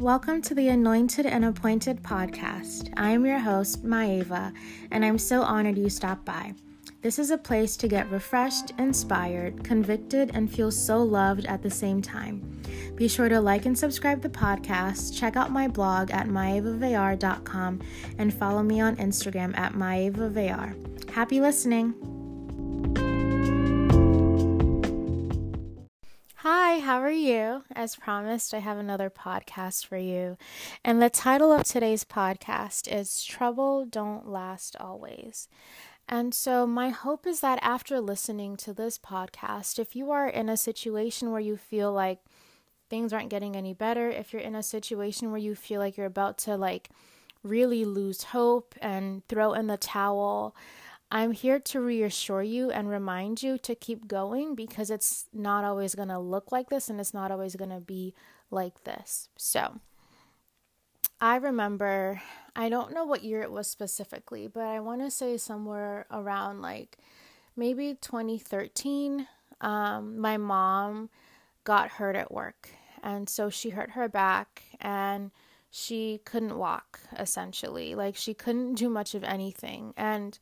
Welcome to the Anointed and Appointed podcast. I am your host, Maeva, and I'm so honored you stopped by. This is a place to get refreshed, inspired, convicted, and feel so loved at the same time. Be sure to like and subscribe to the podcast, check out my blog at maevavayar.com, and follow me on Instagram at maevavayar. Happy listening! Hi, how are you? As promised, I have another podcast for you. And the title of today's podcast is Trouble Don't Last Always. And so, my hope is that after listening to this podcast, if you are in a situation where you feel like things aren't getting any better, if you're in a situation where you feel like you're about to like really lose hope and throw in the towel, I'm here to reassure you and remind you to keep going because it's not always going to look like this and it's not always going to be like this. So, I remember, I don't know what year it was specifically, but I want to say somewhere around like maybe 2013. Um, my mom got hurt at work, and so she hurt her back and she couldn't walk essentially. Like, she couldn't do much of anything. And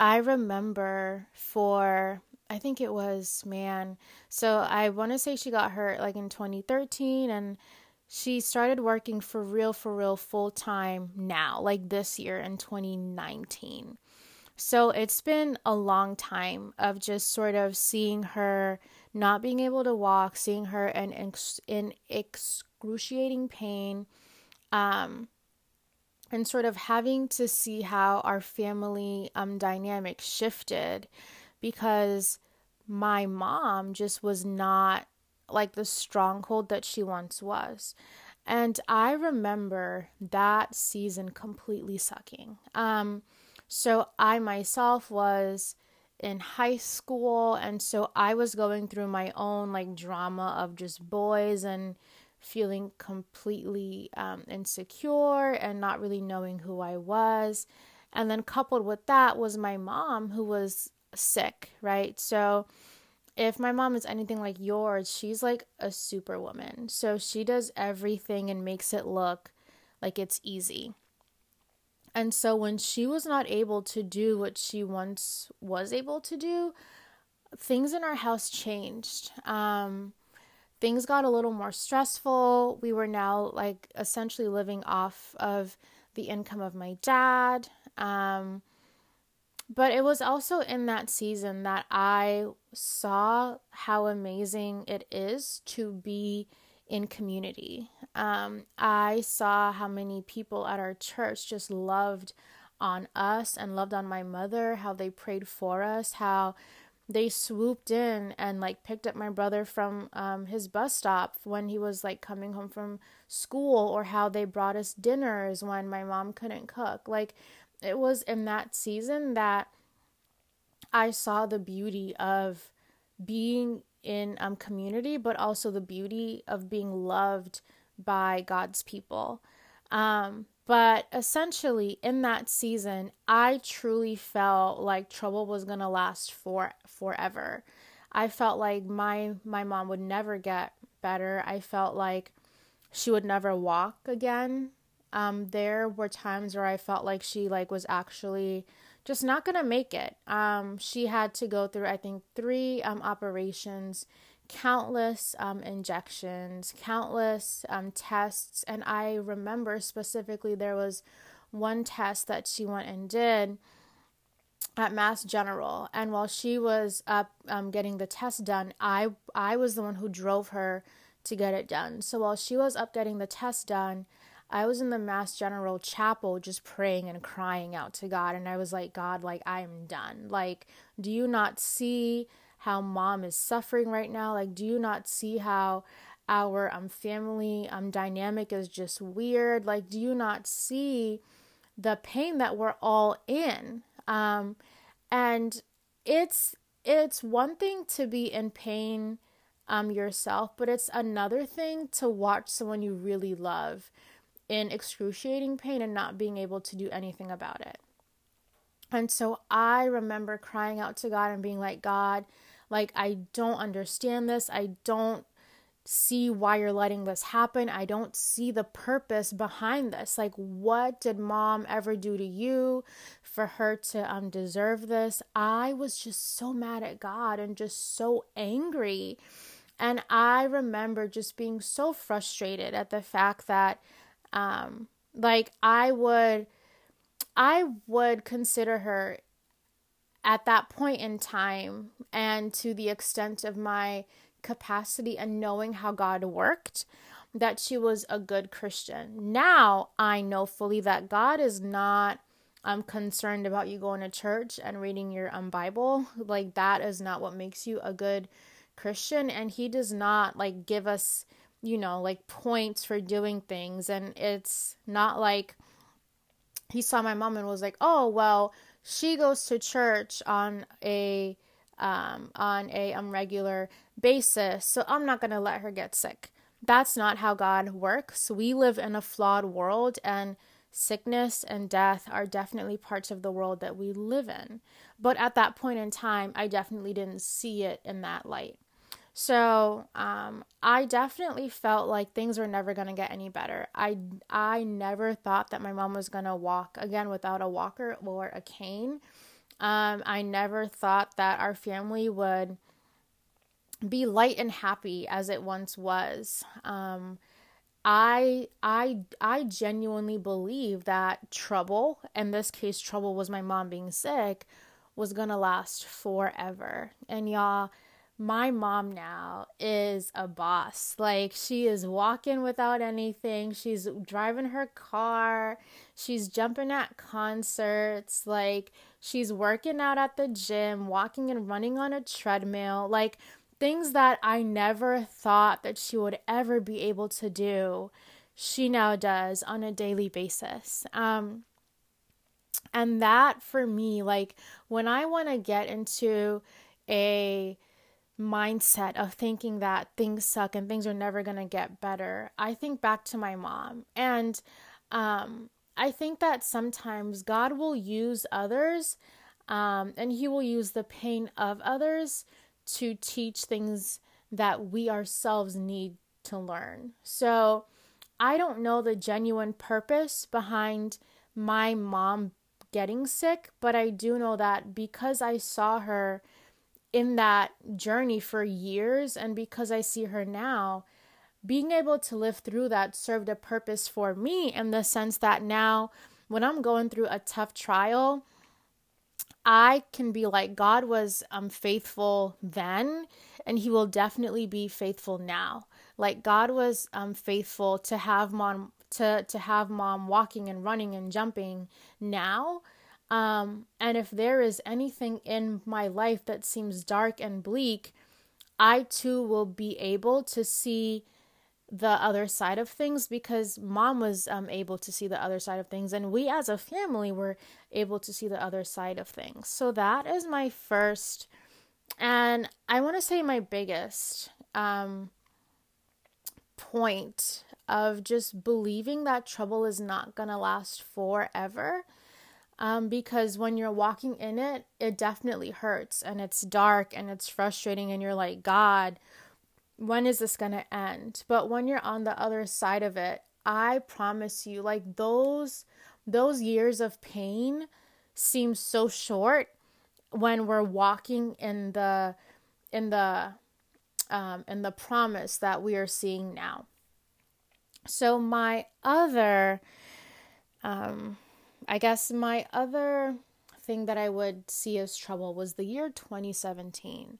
I remember for I think it was man. So I want to say she got hurt like in 2013 and she started working for real for real full time now, like this year in 2019. So it's been a long time of just sort of seeing her not being able to walk, seeing her in in excruciating pain. Um and sort of having to see how our family um, dynamic shifted because my mom just was not like the stronghold that she once was. And I remember that season completely sucking. Um, so I myself was in high school, and so I was going through my own like drama of just boys and feeling completely um, insecure and not really knowing who I was. And then coupled with that was my mom who was sick, right? So if my mom is anything like yours, she's like a superwoman. So she does everything and makes it look like it's easy. And so when she was not able to do what she once was able to do, things in our house changed. Um, things got a little more stressful. We were now like essentially living off of the income of my dad. Um, but it was also in that season that I saw how amazing it is to be in community. Um, I saw how many people at our church just loved on us and loved on my mother, how they prayed for us, how they swooped in and like picked up my brother from um, his bus stop when he was like coming home from school or how they brought us dinners when my mom couldn't cook. Like it was in that season that i saw the beauty of being in um community but also the beauty of being loved by god's people. Um but essentially, in that season, I truly felt like trouble was going to last for forever. I felt like my my mom would never get better. I felt like she would never walk again. Um, there were times where I felt like she like was actually just not gonna make it. Um, she had to go through I think three um, operations countless um, injections, countless um, tests. And I remember specifically there was one test that she went and did at Mass General. And while she was up um, getting the test done, I, I was the one who drove her to get it done. So while she was up getting the test done, I was in the Mass General chapel just praying and crying out to God. And I was like, God, like, I'm done. Like, do you not see how mom is suffering right now. Like, do you not see how our um family um dynamic is just weird? Like, do you not see the pain that we're all in? Um, and it's it's one thing to be in pain um yourself, but it's another thing to watch someone you really love in excruciating pain and not being able to do anything about it. And so I remember crying out to God and being like, God, like, I don't understand this. I don't see why you're letting this happen. I don't see the purpose behind this. Like, what did mom ever do to you for her to um, deserve this? I was just so mad at God and just so angry. And I remember just being so frustrated at the fact that, um, like, I would, I would consider her at that point in time and to the extent of my capacity and knowing how God worked that she was a good Christian. Now I know fully that God is not I'm concerned about you going to church and reading your um Bible. Like that is not what makes you a good Christian and he does not like give us, you know, like points for doing things and it's not like he saw my mom and was like, "Oh, well, she goes to church on a um, on a um, regular basis, so I'm not going to let her get sick. That's not how God works. We live in a flawed world, and sickness and death are definitely parts of the world that we live in. But at that point in time, I definitely didn't see it in that light. So um, I definitely felt like things were never going to get any better. I, I never thought that my mom was going to walk again without a walker or a cane. Um, I never thought that our family would be light and happy as it once was. Um, I I I genuinely believe that trouble, in this case trouble was my mom being sick, was to last forever. And y'all my mom now is a boss. Like she is walking without anything. She's driving her car. She's jumping at concerts. Like she's working out at the gym, walking and running on a treadmill. Like things that I never thought that she would ever be able to do. She now does on a daily basis. Um and that for me like when I want to get into a mindset of thinking that things suck and things are never going to get better, I think back to my mom. And um, I think that sometimes God will use others um, and He will use the pain of others to teach things that we ourselves need to learn. So I don't know the genuine purpose behind my mom getting sick, but I do know that because I saw her in that journey for years. And because I see her now, being able to live through that served a purpose for me in the sense that now, when I'm going through a tough trial, I can be like, God was um, faithful then, and He will definitely be faithful now. Like God was um, faithful to have mom to to have mom walking and running and jumping now um, and if there is anything in my life that seems dark and bleak, I too will be able to see the other side of things because mom was um, able to see the other side of things, and we as a family were able to see the other side of things. So that is my first, and I want to say my biggest um, point of just believing that trouble is not going to last forever um, because when you're walking in it, it definitely hurts and it's dark and it's frustrating, and you're like, God, when is this going to end? But when you're on the other side of it, I promise you, like those those years of pain seem so short when we're walking in the in the um, in the promise that we are seeing now. So my other um, I guess my other thing that I would see as trouble was the year 2017.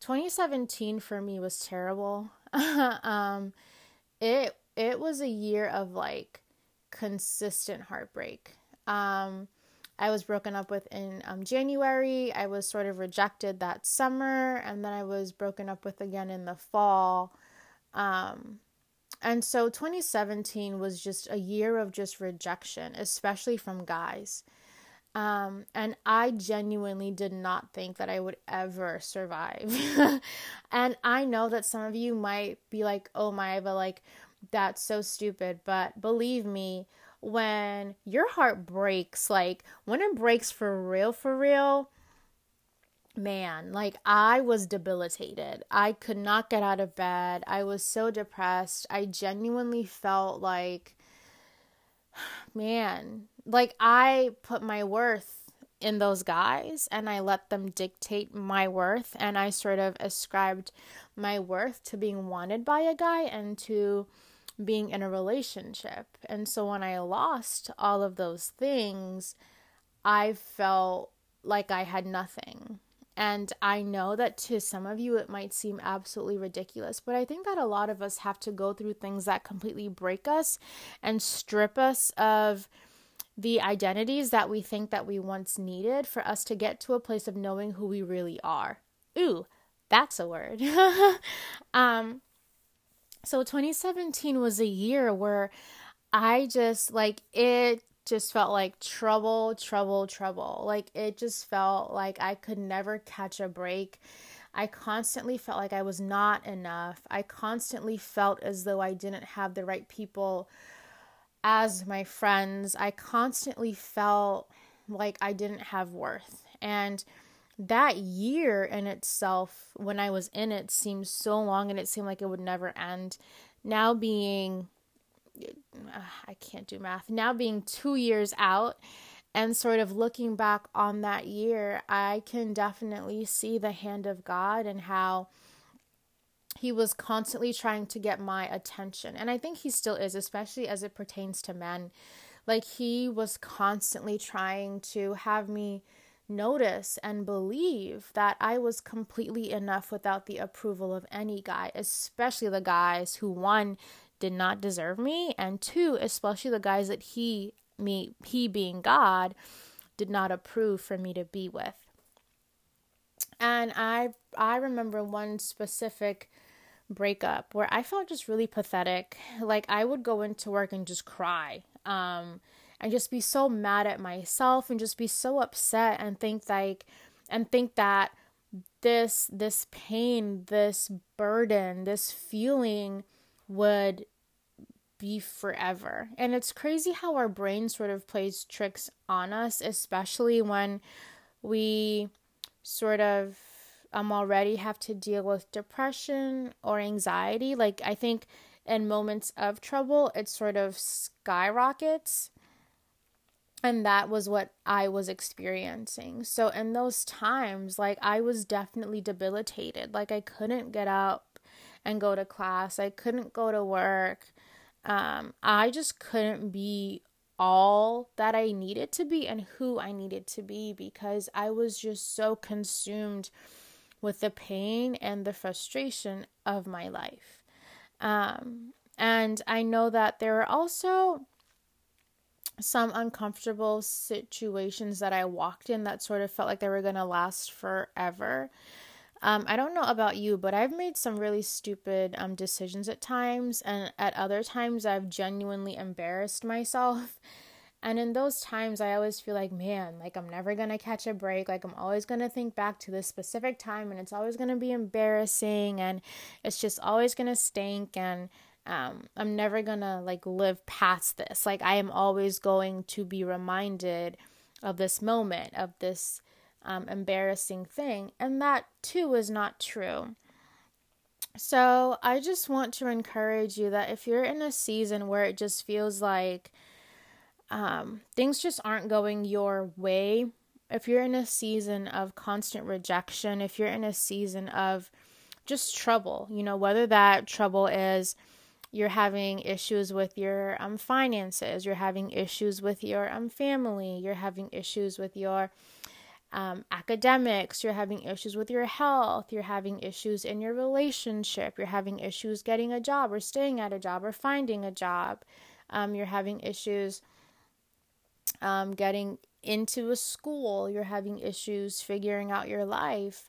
2017 for me was terrible. um, it it was a year of like consistent heartbreak. Um, I was broken up with in um, January. I was sort of rejected that summer, and then I was broken up with again in the fall. Um, and so 2017 was just a year of just rejection, especially from guys. Um, and I genuinely did not think that I would ever survive. and I know that some of you might be like, oh my, but like, that's so stupid. But believe me, when your heart breaks, like when it breaks for real, for real, man, like I was debilitated. I could not get out of bed. I was so depressed. I genuinely felt like, man, like I put my worth in those guys and I let them dictate my worth and I sort of ascribed my worth to being wanted by a guy and to being in a relationship. And so when I lost all of those things, I felt like I had nothing. And I know that to some of you it might seem absolutely ridiculous, but I think that a lot of us have to go through things that completely break us and strip us of the identities that we think that we once needed for us to get to a place of knowing who we really are. Ooh, that's a word. um so 2017 was a year where I just like it just felt like trouble, trouble, trouble. Like it just felt like I could never catch a break. I constantly felt like I was not enough. I constantly felt as though I didn't have the right people as my friends. I constantly felt like I didn't have worth. And that year in itself, when I was in it, seemed so long and it seemed like it would never end. Now being I can't do math. Now being 2 years out and sort of looking back on that year, I can definitely see the hand of God and how he was constantly trying to get my attention. And I think he still is, especially as it pertains to men. Like he was constantly trying to have me notice and believe that I was completely enough without the approval of any guy, especially the guys who one did not deserve me, and two, especially the guys that he, me, he being God, did not approve for me to be with. And I, I remember one specific breakup where I felt just really pathetic. Like I would go into work and just cry. Um, and just be so mad at myself and just be so upset and think like and think that this this pain, this burden, this feeling would be forever. And it's crazy how our brain sort of plays tricks on us, especially when we sort of um already have to deal with depression or anxiety. Like I think in moments of trouble, it sort of skyrockets. And that was what I was experiencing. So in those times, like I was definitely debilitated. Like I couldn't get up and go to class. I couldn't go to work um, I just couldn't be all that I needed to be and who I needed to be because I was just so consumed with the pain and the frustration of my life. Um, and I know that there are also some uncomfortable situations that I walked in that sort of felt like they were going to last forever. Um, I don't know about you, but I've made some really stupid um, decisions at times, and at other times, I've genuinely embarrassed myself. And in those times, I always feel like, man, like I'm never gonna catch a break. Like I'm always gonna think back to this specific time, and it's always gonna be embarrassing, and it's just always gonna stink. And um, I'm never gonna like live past this. Like I am always going to be reminded of this moment, of this um, embarrassing thing. And that too is not true. So I just want to encourage you that if you're in a season where it just feels like um, things just aren't going your way, if you're in a season of constant rejection, if you're in a season of just trouble, you know, whether that trouble is you're having issues with your um finances, you're having issues with your um family, you're having issues with your um, academics, you're having issues with your health, you're having issues in your relationship, you're having issues getting a job or staying at a job or finding a job, um, you're having issues um, getting into a school, you're having issues figuring out your life.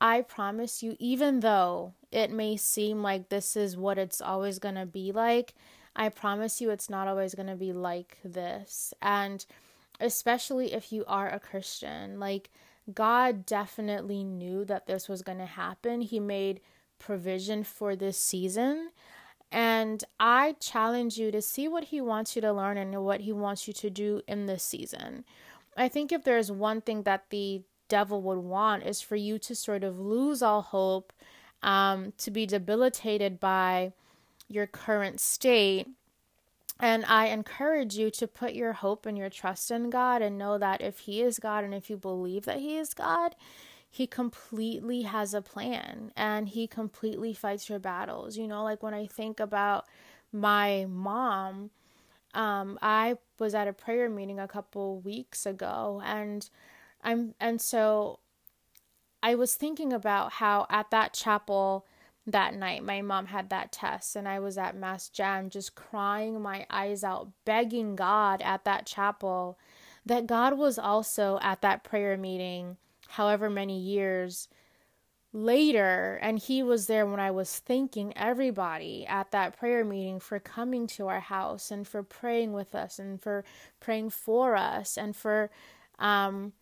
I promise you, even though it may seem like this is what it's always going to be like, I promise you it's not always going to be like this. And especially if you are a Christian. Like, God definitely knew that this was going to happen. He made provision for this season. And I challenge you to see what He wants you to learn and what He wants you to do in this season. I think if there's one thing that the devil would want is for you to sort of lose all hope, um, to be debilitated by your current state. And I encourage you to put your hope and your trust in God and know that if He is God and if you believe that He is God, He completely has a plan and He completely fights your battles. You know, like when I think about my mom, um, I was at a prayer meeting a couple weeks ago and I'm and so I was thinking about how at that chapel that night my mom had that test and I was at Mass Gen just crying my eyes out begging God at that chapel that God was also at that prayer meeting however many years later and he was there when I was thanking everybody at that prayer meeting for coming to our house and for praying with us and for praying for us and for um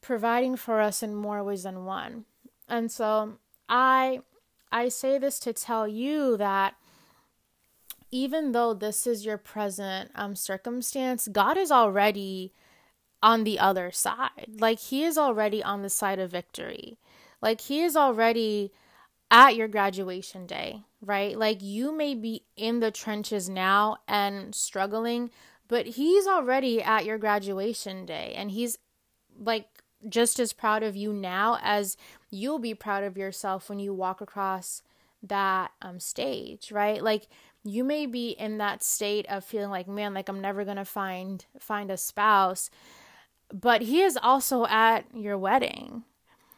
providing for us in more ways than one. And so I I say this to tell you that even though this is your present um circumstance, God is already on the other side. Like he is already on the side of victory. Like he is already at your graduation day, right? Like you may be in the trenches now and struggling, but he's already at your graduation day and he's like just as proud of you now as you'll be proud of yourself when you walk across that um stage, right? Like you may be in that state of feeling like man like I'm never to find find a spouse, but he is also at your wedding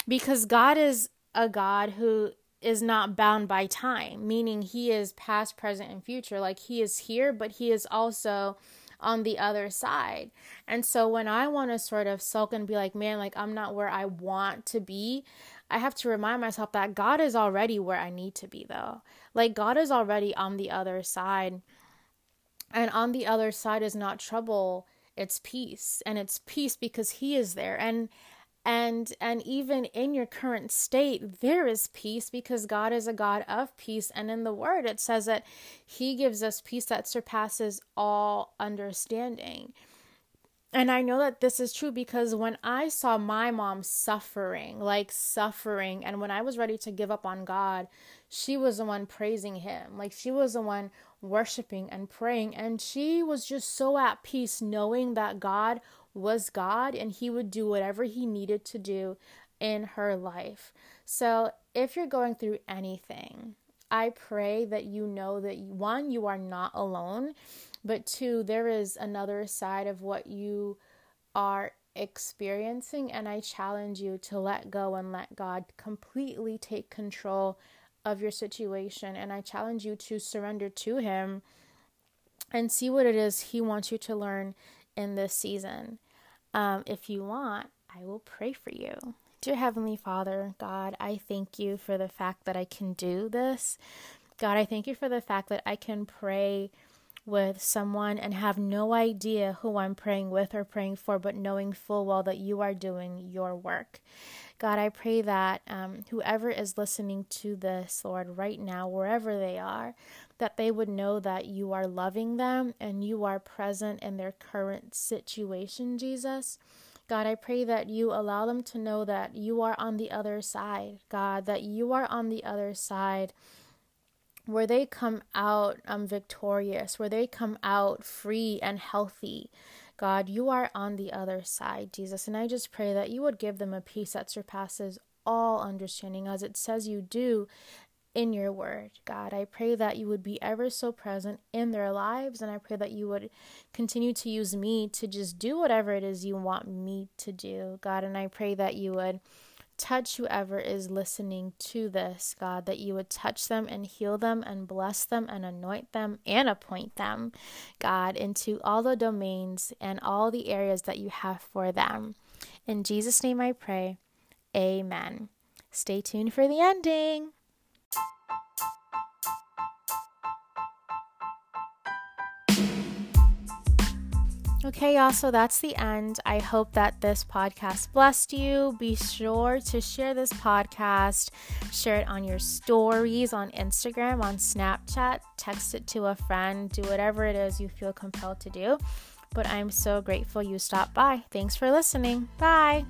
because God is a God who is not bound by time, meaning he is past, present, and future. Like he is here, but he is also on the other side. And so when I want to sort of sulk and be like, man, like I'm not where I want to be, I have to remind myself that God is already where I need to be, though. Like God is already on the other side. And on the other side is not trouble, it's peace. And it's peace because He is there. And and and even in your current state there is peace because God is a God of peace and in the word it says that he gives us peace that surpasses all understanding and I know that this is true because when I saw my mom suffering, like suffering, and when I was ready to give up on God, she was the one praising Him. Like she was the one worshiping and praying. And she was just so at peace knowing that God was God and He would do whatever He needed to do in her life. So if you're going through anything, I pray that you know that one, you are not alone, but two, there is another side of what you are experiencing. And I challenge you to let go and let God completely take control of your situation. And I challenge you to surrender to Him and see what it is He wants you to learn in this season. Um, if you want, I will pray for you. Dear Heavenly Father, God, I thank you for the fact that I can do this. God, I thank you for the fact that I can pray with someone and have no idea who I'm praying with or praying for, but knowing full well that you are doing your work. God, I pray that um, whoever is listening to this, Lord, right now, wherever they are, that they would know that you are loving them and you are present in their current situation, Jesus. God, I pray that you allow them to know that you are on the other side, God, that you are on the other side where they come out um, victorious, where they come out free and healthy. God, you are on the other side, Jesus. And I just pray that you would give them a peace that surpasses all understanding, as it says you do in your word, God. I pray that you would be ever so present in their lives, and I pray that you would continue to use me to just do whatever it is you want me to do, God. And I pray that you would touch whoever is listening to this, God, that you would touch them and heal them and bless them and anoint them and appoint them, God, into all the domains and all the areas that you have for them. In Jesus' name I pray. Amen. Stay tuned for the ending. Okay, y'all, so that's the end. I hope that this podcast blessed you. Be sure to share this podcast, share it on your stories on Instagram, on Snapchat, text it to a friend, do whatever it is you feel compelled to do. But I'm so grateful you stopped by. Thanks for listening. Bye.